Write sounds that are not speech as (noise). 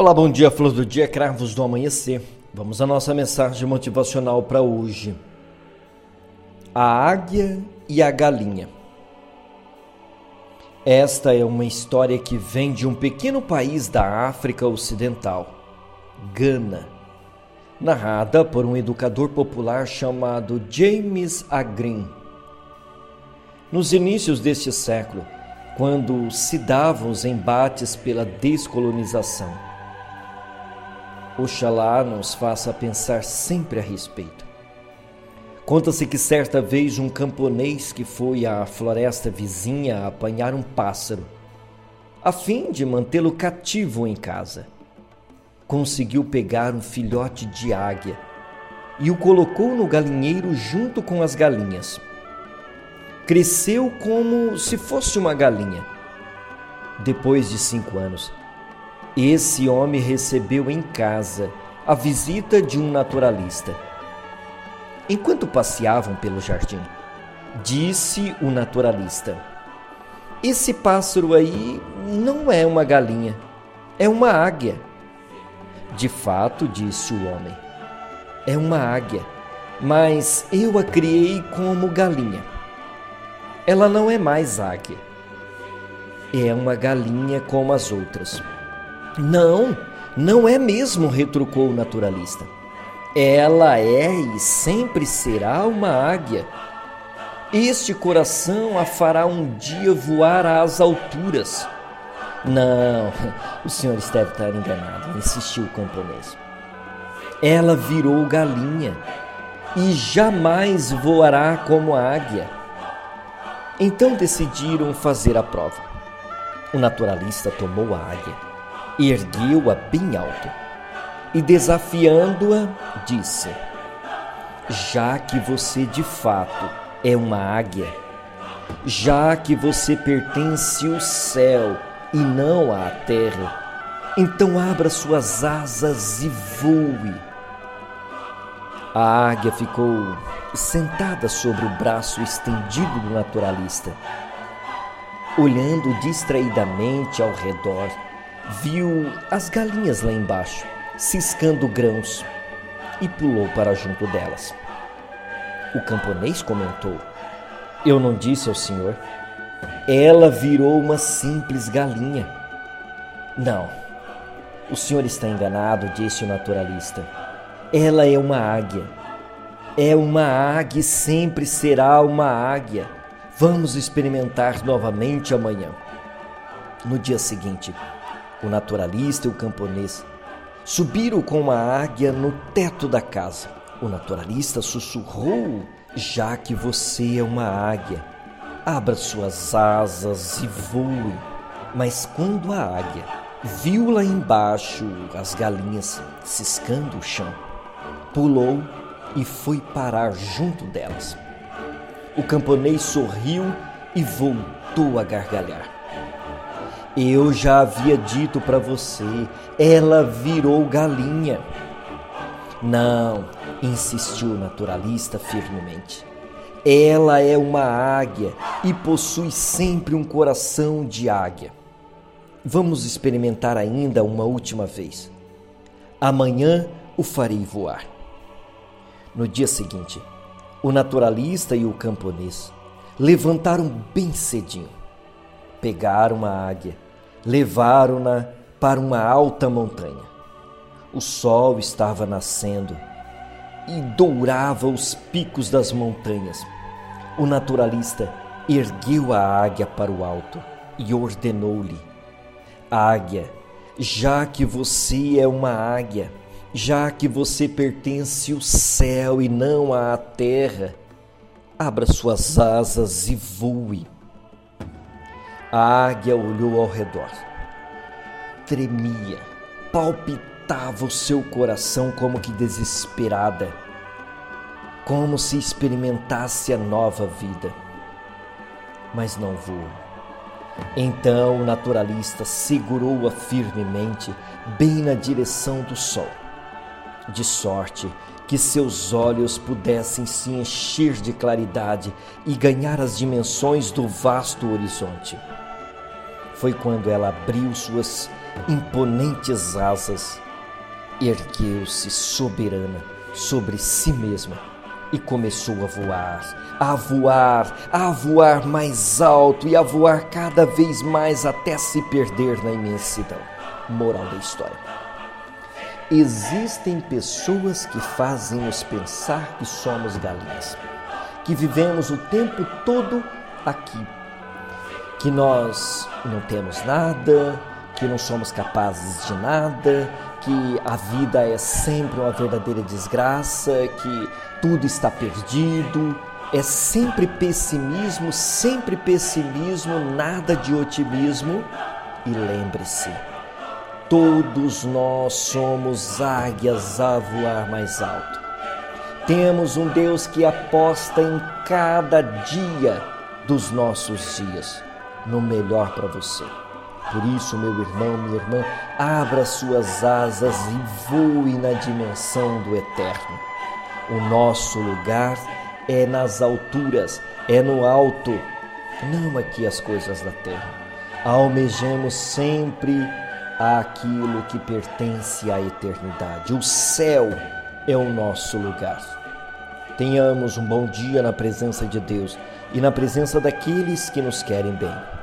Olá, bom dia, flor do dia, cravos do amanhecer. Vamos à nossa mensagem motivacional para hoje. A águia e a galinha. Esta é uma história que vem de um pequeno país da África Ocidental, Gana, narrada por um educador popular chamado James Agrin. Nos inícios deste século, quando se davam os embates pela descolonização, Oxalá nos faça pensar sempre a respeito. Conta-se que certa vez um camponês que foi à floresta vizinha apanhar um pássaro, a fim de mantê-lo cativo em casa, conseguiu pegar um filhote de águia e o colocou no galinheiro junto com as galinhas. Cresceu como se fosse uma galinha. Depois de cinco anos, esse homem recebeu em casa a visita de um naturalista. Enquanto passeavam pelo jardim, disse o naturalista: Esse pássaro aí não é uma galinha, é uma águia. De fato, disse o homem, é uma águia, mas eu a criei como galinha. Ela não é mais águia, é uma galinha como as outras. Não, não é mesmo, retrucou o naturalista. Ela é e sempre será uma águia. Este coração a fará um dia voar às alturas. Não, (laughs) o senhor deve estar enganado, insistiu o camponês. Ela virou galinha e jamais voará como águia. Então decidiram fazer a prova. O naturalista tomou a águia ergueu-a bem alto e, desafiando-a, disse: Já que você de fato é uma águia, já que você pertence ao céu e não à terra, então abra suas asas e voe. A águia ficou sentada sobre o braço estendido do naturalista, olhando distraidamente ao redor viu as galinhas lá embaixo, ciscando grãos, e pulou para junto delas. O camponês comentou: Eu não disse ao senhor. Ela virou uma simples galinha. Não, o senhor está enganado, disse o naturalista. Ela é uma águia. É uma águia e sempre será uma águia. Vamos experimentar novamente amanhã. No dia seguinte, o naturalista e o camponês, subiram com uma águia no teto da casa. O naturalista sussurrou: Já que você é uma águia, abra suas asas e voe. Mas quando a águia viu lá embaixo as galinhas ciscando o chão, pulou e foi parar junto delas. O camponês sorriu e voltou a gargalhar. Eu já havia dito para você, ela virou galinha. Não, insistiu o naturalista firmemente. Ela é uma águia e possui sempre um coração de águia. Vamos experimentar ainda uma última vez. Amanhã o farei voar. No dia seguinte, o naturalista e o camponês levantaram bem cedinho pegaram a águia, levaram-na para uma alta montanha. O sol estava nascendo e dourava os picos das montanhas. O naturalista ergueu a águia para o alto e ordenou-lhe: Águia, já que você é uma águia, já que você pertence ao céu e não à terra, abra suas asas e voe. A águia olhou ao redor. Tremia, palpitava o seu coração como que desesperada, como se experimentasse a nova vida. Mas não voou. Então o naturalista segurou-a firmemente, bem na direção do sol, de sorte que seus olhos pudessem se encher de claridade e ganhar as dimensões do vasto horizonte foi quando ela abriu suas imponentes asas, ergueu-se soberana sobre si mesma e começou a voar, a voar, a voar mais alto e a voar cada vez mais até se perder na imensidão. Moral da história. Existem pessoas que fazem-nos pensar que somos galinhas, que vivemos o tempo todo aqui, que nós não temos nada, que não somos capazes de nada, que a vida é sempre uma verdadeira desgraça, que tudo está perdido. É sempre pessimismo, sempre pessimismo, nada de otimismo. E lembre-se, todos nós somos águias a voar mais alto. Temos um Deus que aposta em cada dia dos nossos dias no melhor para você. Por isso, meu irmão, minha irmã, abra suas asas e voe na dimensão do eterno. O nosso lugar é nas alturas, é no alto, não aqui as coisas da terra. Almejemos sempre aquilo que pertence à eternidade. O céu é o nosso lugar. Tenhamos um bom dia na presença de Deus e na presença daqueles que nos querem bem.